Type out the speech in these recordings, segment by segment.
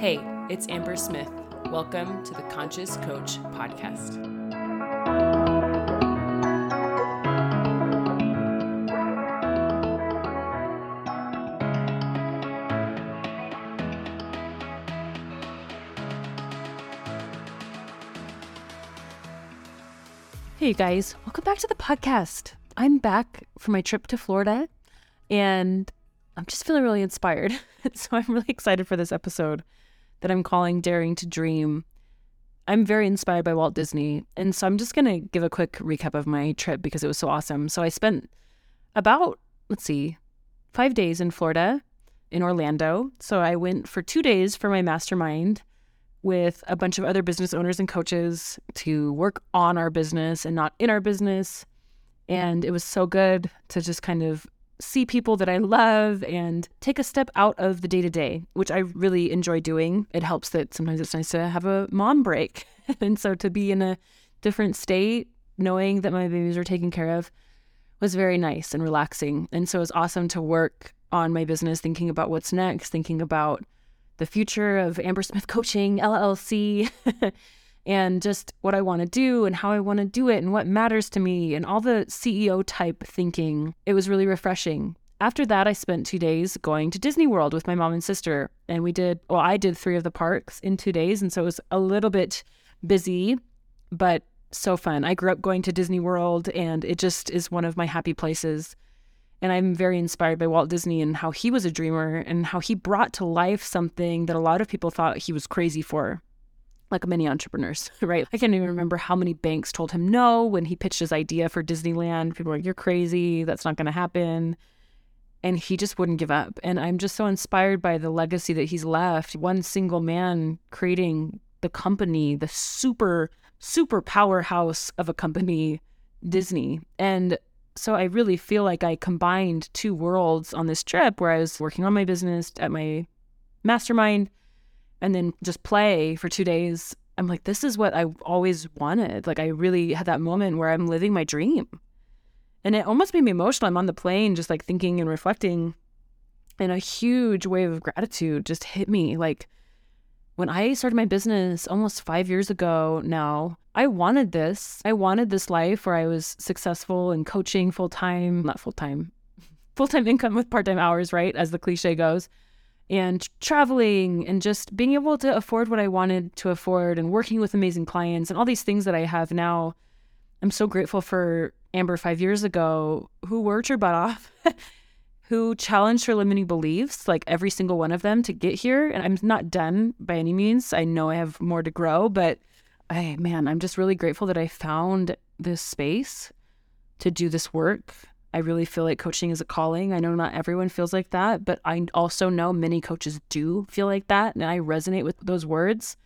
Hey, it's Amber Smith. Welcome to the Conscious Coach Podcast. Hey, guys, welcome back to the podcast. I'm back from my trip to Florida and I'm just feeling really inspired. so I'm really excited for this episode that I'm calling Daring to Dream. I'm very inspired by Walt Disney. And so I'm just going to give a quick recap of my trip because it was so awesome. So I spent about, let's see, five days in Florida, in Orlando. So I went for two days for my mastermind with a bunch of other business owners and coaches to work on our business and not in our business. And it was so good to just kind of see people that I love and take a step out of the day to day, which I really enjoy doing. It helps that sometimes it's nice to have a mom break. and so to be in a different state, knowing that my babies are taken care of, was very nice and relaxing. And so it was awesome to work on my business, thinking about what's next, thinking about the future of Amber Smith Coaching LLC. and just what I want to do and how I want to do it and what matters to me and all the CEO type thinking. It was really refreshing. After that, I spent two days going to Disney World with my mom and sister. And we did, well, I did three of the parks in two days. And so it was a little bit busy, but so fun. I grew up going to Disney World and it just is one of my happy places. And I'm very inspired by Walt Disney and how he was a dreamer and how he brought to life something that a lot of people thought he was crazy for like many entrepreneurs, right? I can't even remember how many banks told him no when he pitched his idea for Disneyland. People were like, you're crazy. That's not going to happen. And he just wouldn't give up. And I'm just so inspired by the legacy that he's left. One single man creating the company, the super, super powerhouse of a company, Disney. And so I really feel like I combined two worlds on this trip where I was working on my business at my mastermind and then just play for two days. I'm like, this is what I always wanted. Like, I really had that moment where I'm living my dream. And it almost made me emotional. I'm on the plane, just like thinking and reflecting. And a huge wave of gratitude just hit me. Like, when I started my business almost five years ago now, I wanted this. I wanted this life where I was successful in coaching full time, not full time, full time income with part time hours, right? As the cliche goes and traveling and just being able to afford what I wanted to afford and working with amazing clients and all these things that I have now. I'm so grateful for Amber five years ago who worked her butt off, who challenged her limiting beliefs, like every single one of them to get here. And I'm not done by any means. I know I have more to grow, but I, man, I'm just really grateful that I found this space to do this work I really feel like coaching is a calling. I know not everyone feels like that, but I also know many coaches do feel like that. And I resonate with those words.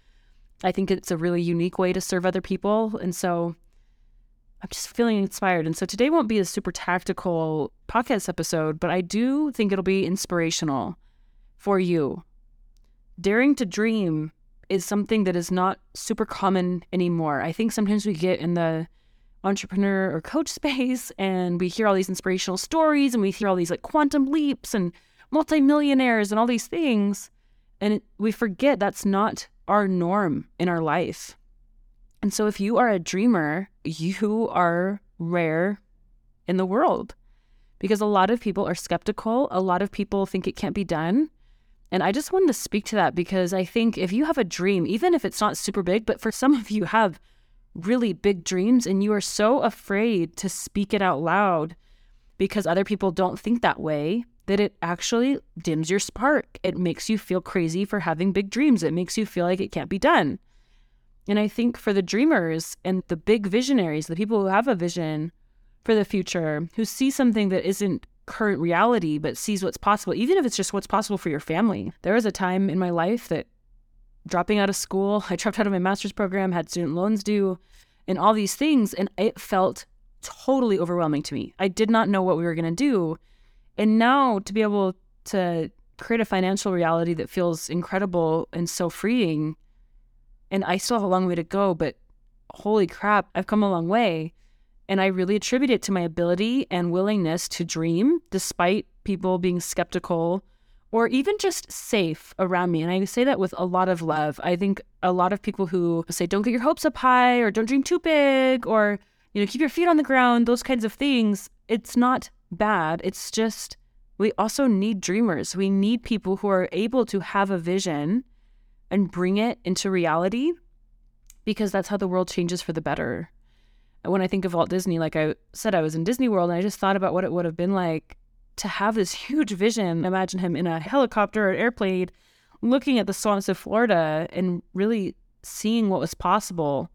I think it's a really unique way to serve other people. And so I'm just feeling inspired. And so today won't be a super tactical podcast episode, but I do think it'll be inspirational for you. Daring to dream is something that is not super common anymore. I think sometimes we get in the entrepreneur or coach space and we hear all these inspirational stories and we hear all these like quantum leaps and multimillionaires and all these things and it, we forget that's not our norm in our life. And so if you are a dreamer, you are rare in the world because a lot of people are skeptical, a lot of people think it can't be done. And I just wanted to speak to that because I think if you have a dream, even if it's not super big, but for some of you have really big dreams and you are so afraid to speak it out loud because other people don't think that way that it actually dims your spark. It makes you feel crazy for having big dreams. It makes you feel like it can't be done. And I think for the dreamers and the big visionaries, the people who have a vision for the future, who see something that isn't current reality, but sees what's possible, even if it's just what's possible for your family. There was a time in my life that dropping out of school. I dropped out of my master's program, had student loans due, and all these things. And it felt totally overwhelming to me. I did not know what we were going to do. And now to be able to create a financial reality that feels incredible and so freeing. And I still have a long way to go, but holy crap, I've come a long way. And I really attribute it to my ability and willingness to dream despite people being skeptical or even just safe around me. And I say that with a lot of love. I think a lot of people who say, don't get your hopes up high or don't dream too big or, you know, keep your feet on the ground, those kinds of things, it's not bad. It's just we also need dreamers. We need people who are able to have a vision and bring it into reality because that's how the world changes for the better. And when I think of Walt Disney, like I said, I was in Disney World and I just thought about what it would have been like to have this huge vision. Imagine him in a helicopter or airplane looking at the swamps of Florida and really seeing what was possible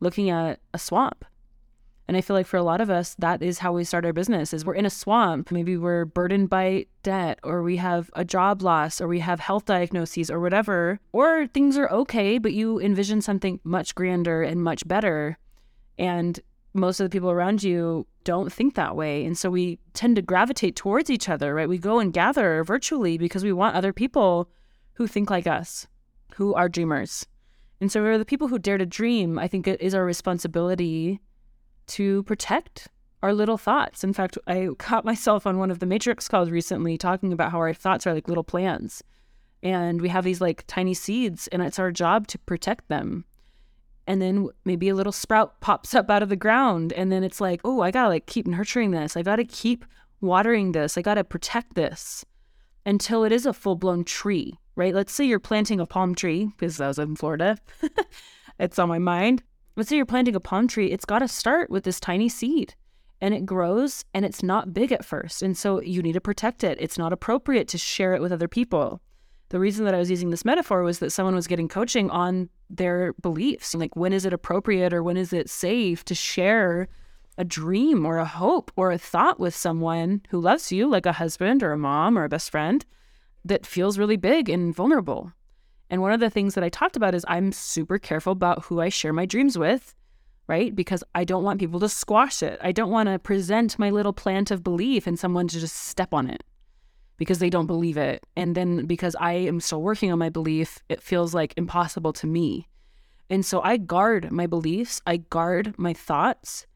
looking at a swamp. And I feel like for a lot of us, that is how we start our business is we're in a swamp. Maybe we're burdened by debt or we have a job loss or we have health diagnoses or whatever. Or things are okay, but you envision something much grander and much better. And most of the people around you don't think that way. And so we tend to gravitate towards each other, right? We go and gather virtually because we want other people who think like us, who are dreamers. And so we're the people who dare to dream. I think it is our responsibility to protect our little thoughts. In fact, I caught myself on one of the Matrix calls recently talking about how our thoughts are like little plants. And we have these like tiny seeds, and it's our job to protect them and then maybe a little sprout pops up out of the ground and then it's like oh i gotta like keep nurturing this. I gotta keep watering this. I gotta protect this. Until it is a full-blown tree right? Let's say you're planting a palm tree because i was in florida. It's on my mind. Let's say you're planting a palm tree it's got to start with this tiny seed and it grows and it's not big at first and so you need to protect it. It's not appropriate to share it with other people the reason that I was using this metaphor was that someone was getting coaching on their beliefs. Like, when is it appropriate or when is it safe to share a dream or a hope or a thought with someone who loves you, like a husband or a mom or a best friend, that feels really big and vulnerable? And one of the things that I talked about is I'm super careful about who I share my dreams with, right? Because I don't want people to squash it. I don't want to present my little plant of belief and someone to just step on it because they don't believe it. And then because I am still working on my belief, it feels like impossible to me. And so I guard my beliefs, I guard my thoughts,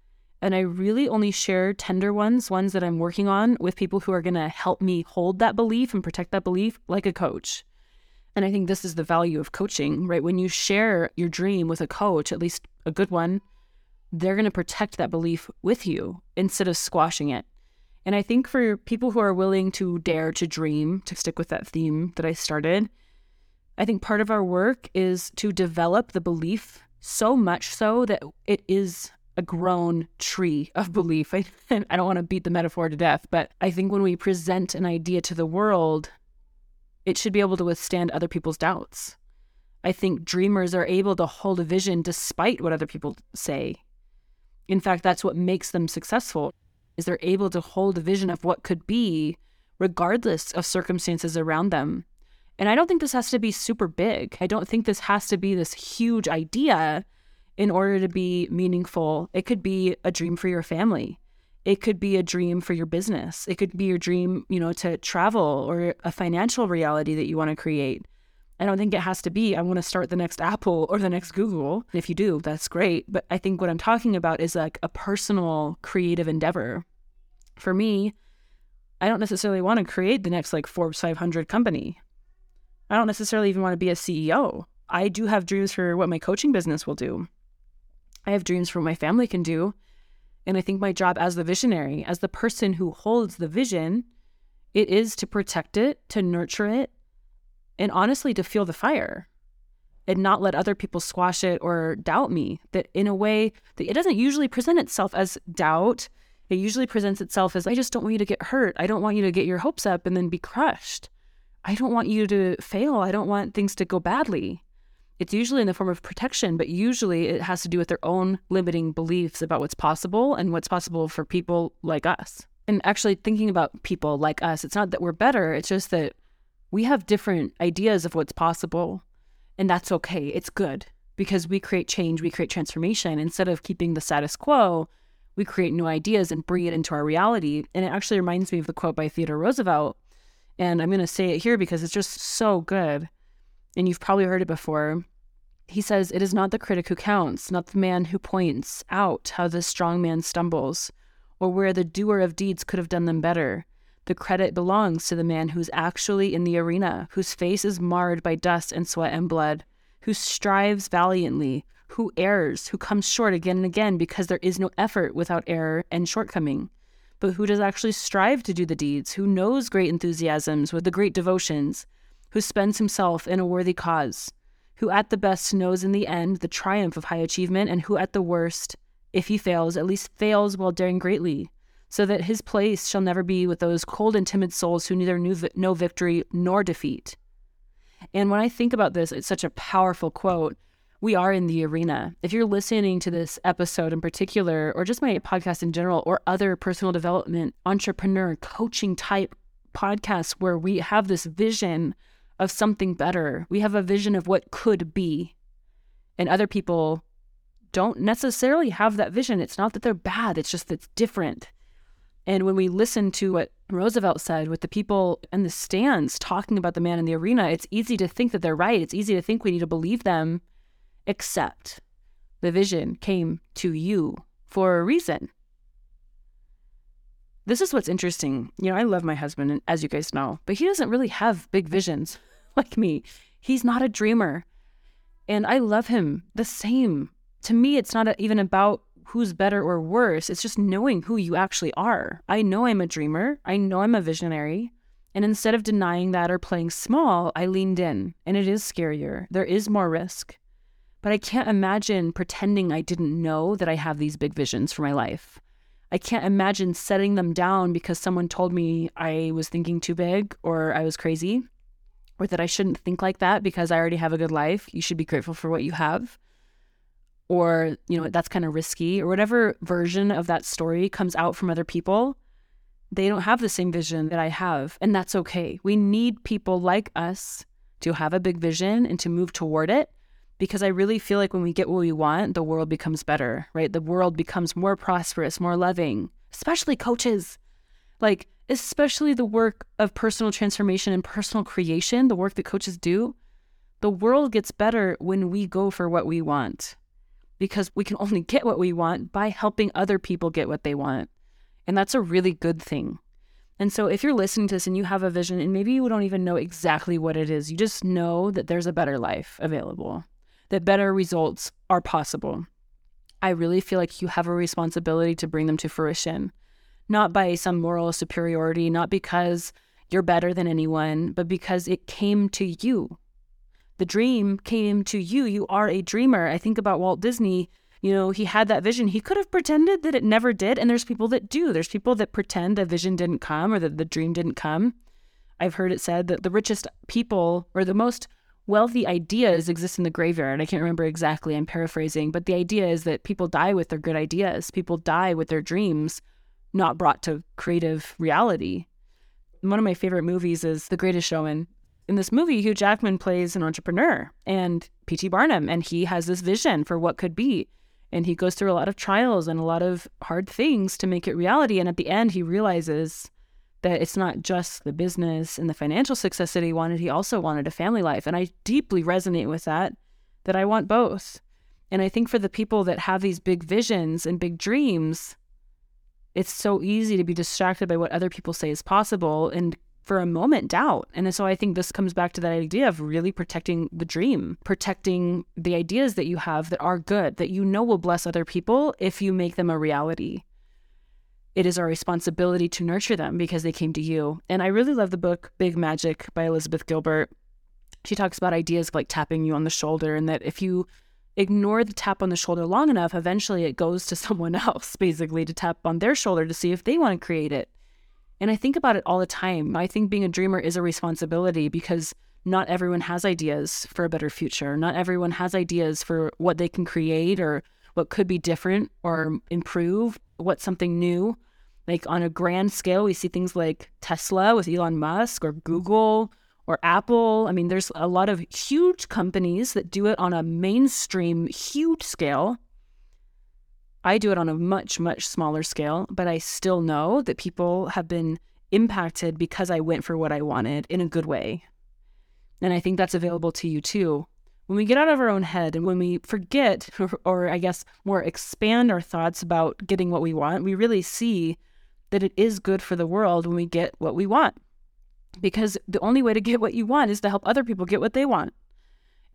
and I really only share tender ones, ones that I'm working on with people who are going to help me hold that belief and protect that belief like a coach. And I think this is the value of coaching, right? When you share your dream with a coach, at least a good one, they're going to protect that belief with you instead of squashing it. And I think for people who are willing to dare to dream, to stick with that theme that I started, I think part of our work is to develop the belief so much so that it is a grown tree of belief. I, I don't want to beat the metaphor to death, but I think when we present an idea to the world, it should be able to withstand other people's doubts. I think dreamers are able to hold a vision despite what other people say. In fact, that's what makes them successful is they're able to hold a vision of what could be regardless of circumstances around them. And I don't think this has to be super big. I don't think this has to be this huge idea in order to be meaningful. It could be a dream for your family. It could be a dream for your business. It could be your dream, you know, to travel or a financial reality that you want to create. I don't think it has to be, I want to start the next Apple or the next Google. If you do, that's great. But I think what I'm talking about is like a personal creative endeavor. For me, I don't necessarily want to create the next like Forbes 500 company. I don't necessarily even want to be a CEO. I do have dreams for what my coaching business will do. I have dreams for what my family can do. And I think my job as the visionary, as the person who holds the vision, it is to protect it, to nurture it, and honestly to feel the fire and not let other people squash it or doubt me. That in a way that it doesn't usually present itself as doubt. It usually presents itself as I just don't want you to get hurt. I don't want you to get your hopes up and then be crushed. I don't want you to fail. I don't want things to go badly. It's usually in the form of protection, but usually it has to do with their own limiting beliefs about what's possible and what's possible for people like us. And actually, thinking about people like us, it's not that we're better, it's just that we have different ideas of what's possible. And that's okay. It's good because we create change, we create transformation. Instead of keeping the status quo, we create new ideas and bring it into our reality. And it actually reminds me of the quote by Theodore Roosevelt. And I'm going to say it here because it's just so good. And you've probably heard it before. He says, It is not the critic who counts, not the man who points out how the strong man stumbles, or where the doer of deeds could have done them better The credit belongs to the man who's actually in the arena, whose face is marred by dust and sweat and blood, who strives valiantly, who errs, who comes short again and again because there is no effort without error and shortcoming, but who does actually strive to do the deeds, who knows great enthusiasms with the great devotions, who spends himself in a worthy cause, who at the best knows in the end the triumph of high achievement, and who at the worst, if he fails, at least fails while daring greatly, so that his place shall never be with those cold and timid souls who neither knew know victory nor defeat. And when I think about this, it's such a powerful quote. We are in the arena. If you're listening to this episode in particular, or just my podcast in general, or other personal development, entrepreneur, coaching type podcasts where we have this vision of something better, we have a vision of what could be, and other people don't necessarily have that vision. It's not that they're bad, it's just that it's different. And when we listen to what Roosevelt said with the people in the stands talking about the man in the arena, it's easy to think that they're right. It's easy to think we need to believe them, except the vision came to you for a reason. This is what's interesting. You know, I love my husband, as you guys know, but he doesn't really have big visions like me. He's not a dreamer. And I love him the same. To me, it's not even about who's better or worse. It's just knowing who you actually are. I know I'm a dreamer. I know I'm a visionary. And instead of denying that or playing small, I leaned in. And it is scarier. There is more risk. But I can't imagine pretending I didn't know that I have these big visions for my life. I can't imagine setting them down because someone told me I was thinking too big or I was crazy or that I shouldn't think like that because I already have a good life. You should be grateful for what you have or you know that's kind of risky or whatever version of that story comes out from other people they don't have the same vision that i have and that's okay. We need people like us to have a big vision and to move toward it because i really feel like when we get what we want the world becomes better right? The world becomes more prosperous more loving especially coaches. Like especially the work of personal transformation and personal creation the work that coaches do the world gets better when we go for what we want because we can only get what we want by helping other people get what they want. And that's a really good thing. And so if you're listening to this and you have a vision and maybe you don't even know exactly what it is, you just know that there's a better life available, that better results are possible. I really feel like you have a responsibility to bring them to fruition, not by some moral superiority, not because you're better than anyone, but because it came to you the dream came to you. You are a dreamer. I think about Walt Disney. You know, he had that vision. He could have pretended that it never did. And there's people that do. There's people that pretend the vision didn't come or that the dream didn't come. I've heard it said that the richest people or the most wealthy ideas exist in the graveyard. I can't remember exactly. I'm paraphrasing. But the idea is that people die with their good ideas, people die with their dreams, not brought to creative reality. One of my favorite movies is The Greatest Showman in this movie, Hugh Jackman plays an entrepreneur and P.T. Barnum, and he has this vision for what could be. And he goes through a lot of trials and a lot of hard things to make it reality. And at the end, he realizes that it's not just the business and the financial success that he wanted, he also wanted a family life. And I deeply resonate with that, that I want both. And I think for the people that have these big visions and big dreams, it's so easy to be distracted by what other people say is possible and for a moment doubt. And so I think this comes back to that idea of really protecting the dream, protecting the ideas that you have that are good, that you know will bless other people if you make them a reality. It is our responsibility to nurture them because they came to you. And I really love the book Big Magic by Elizabeth Gilbert. She talks about ideas like tapping you on the shoulder, and that if you ignore the tap on the shoulder long enough, eventually it goes to someone else, basically, to tap on their shoulder to see if they want to create it. And I think about it all the time. I think being a dreamer is a responsibility because not everyone has ideas for a better future. Not everyone has ideas for what they can create or what could be different or improve, what's something new. Like on a grand scale, we see things like Tesla with Elon Musk or Google or Apple. I mean, there's a lot of huge companies that do it on a mainstream, huge scale. I do it on a much, much smaller scale, but I still know that people have been impacted because I went for what I wanted in a good way. And I think that's available to you too. When we get out of our own head and when we forget, or, or I guess more expand our thoughts about getting what we want, we really see that it is good for the world when we get what we want. Because the only way to get what you want is to help other people get what they want.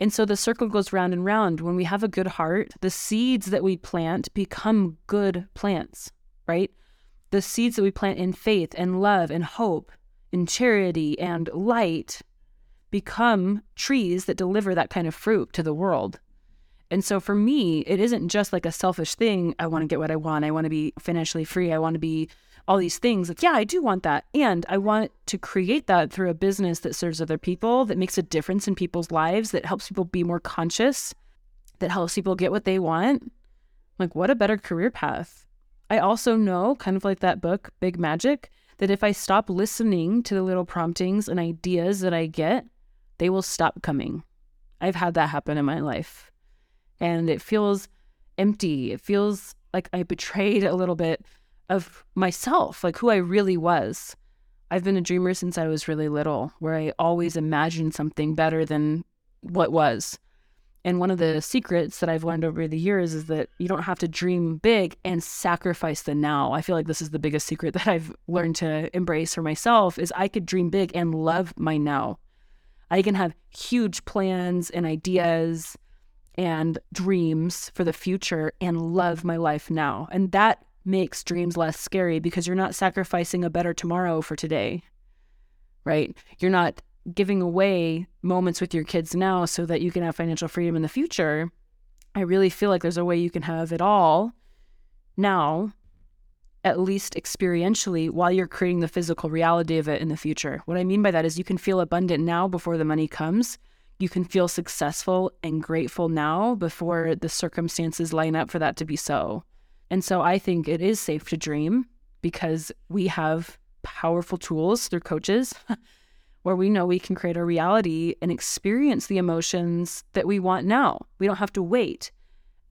And so the circle goes round and round. When we have a good heart, the seeds that we plant become good plants, right? The seeds that we plant in faith and love and hope, in charity and light, become trees that deliver that kind of fruit to the world. And so for me, it isn't just like a selfish thing. I want to get what I want. I want to be financially free. I want to be all these things. Like, yeah, I do want that. And I want to create that through a business that serves other people, that makes a difference in people's lives, that helps people be more conscious, that helps people get what they want. Like, what a better career path. I also know, kind of like that book, Big Magic, that if I stop listening to the little promptings and ideas that I get, they will stop coming. I've had that happen in my life. And it feels empty. It feels like I betrayed a little bit of myself, like who I really was. I've been a dreamer since I was really little, where I always imagined something better than what was. And one of the secrets that I've learned over the years is that you don't have to dream big and sacrifice the now. I feel like this is the biggest secret that I've learned to embrace for myself is I could dream big and love my now. I can have huge plans and ideas and dreams for the future and love my life now. And that makes dreams less scary because you're not sacrificing a better tomorrow for today, right? You're not giving away moments with your kids now so that you can have financial freedom in the future. I really feel like there's a way you can have it all now at least experientially while you're creating the physical reality of it in the future. What I mean by that is you can feel abundant now before the money comes. You can feel successful and grateful now before the circumstances line up for that to be so. And so I think it is safe to dream because we have powerful tools through coaches where we know we can create a reality and experience the emotions that we want now. We don't have to wait.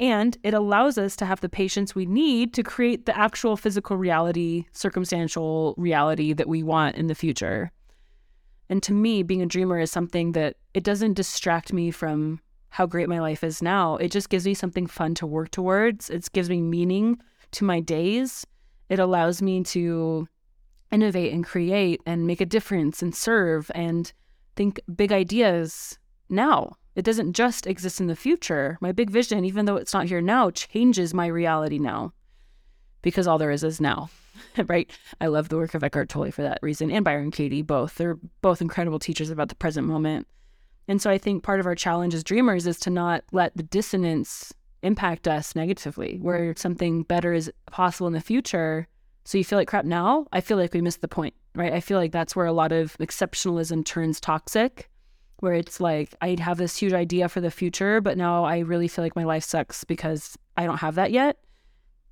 And it allows us to have the patience we need to create the actual physical reality, circumstantial reality that we want in the future. And to me, being a dreamer is something that it doesn't distract me from how great my life is now. It just gives me something fun to work towards. It gives me meaning to my days. It allows me to innovate and create and make a difference and serve and think big ideas now. It doesn't just exist in the future. My big vision, even though it's not here now, changes my reality now because all there is is now, right? I love the work of Eckhart Tolle for that reason and Byron Katie, both. They're both incredible teachers about the present moment. And so I think part of our challenge as dreamers is to not let the dissonance impact us negatively, where something better is possible in the future. So you feel like crap now? I feel like we missed the point, right? I feel like that's where a lot of exceptionalism turns toxic where it's like I have this huge idea for the future, but now I really feel like my life sucks because I don't have that yet.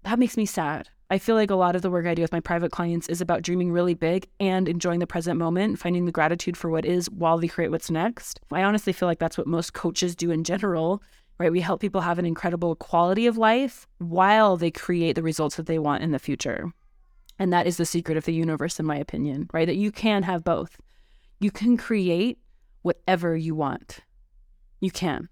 That makes me sad. I feel like a lot of the work I do with my private clients is about dreaming really big and enjoying the present moment, finding the gratitude for what is while they create what's next. I honestly feel like that's what most coaches do in general, right? We help people have an incredible quality of life while they create the results that they want in the future. And that is the secret of the universe, in my opinion, right? That you can have both. You can create whatever you want. You can.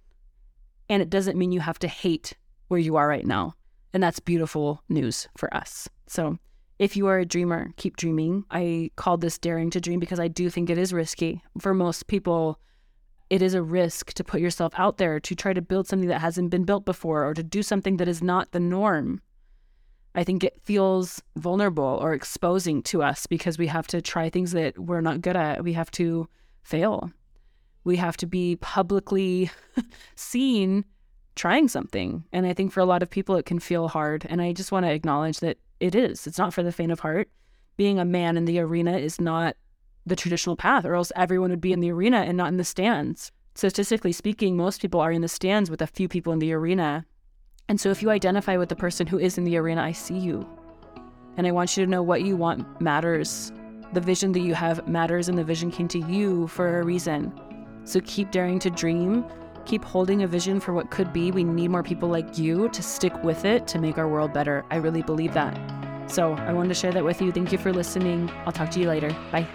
And it doesn't mean you have to hate where you are right now. And that's beautiful news for us. So, if you are a dreamer, keep dreaming. I called this daring to dream because I do think it is risky. For most people, it is a risk to put yourself out there to try to build something that hasn't been built before or to do something that is not the norm. I think it feels vulnerable or exposing to us because we have to try things that we're not good at. We have to fail we have to be publicly seen trying something. And I think for a lot of people, it can feel hard. And I just want to acknowledge that it is. It's not for the faint of heart. Being a man in the arena is not the traditional path, or else everyone would be in the arena and not in the stands. Statistically speaking, most people are in the stands with a few people in the arena. And so if you identify with the person who is in the arena, I see you. And I want you to know what you want matters. The vision that you have matters, and the vision came to you for a reason. So keep daring to dream. Keep holding a vision for what could be. We need more people like you to stick with it to make our world better. I really believe that. So I wanted to share that with you. Thank you for listening. I'll talk to you later. Bye.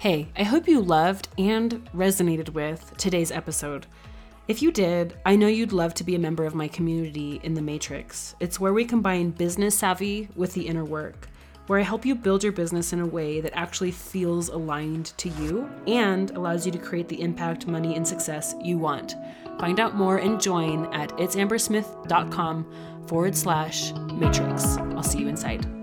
Hey, I hope you loved and resonated with today's episode. If you did, I know you'd love to be a member of my community in the Matrix. It's where we combine business savvy with the inner work, where I help you build your business in a way that actually feels aligned to you and allows you to create the impact, money, and success you want. Find out more and join at itsambersmith.com forward slash matrix. I'll see you inside.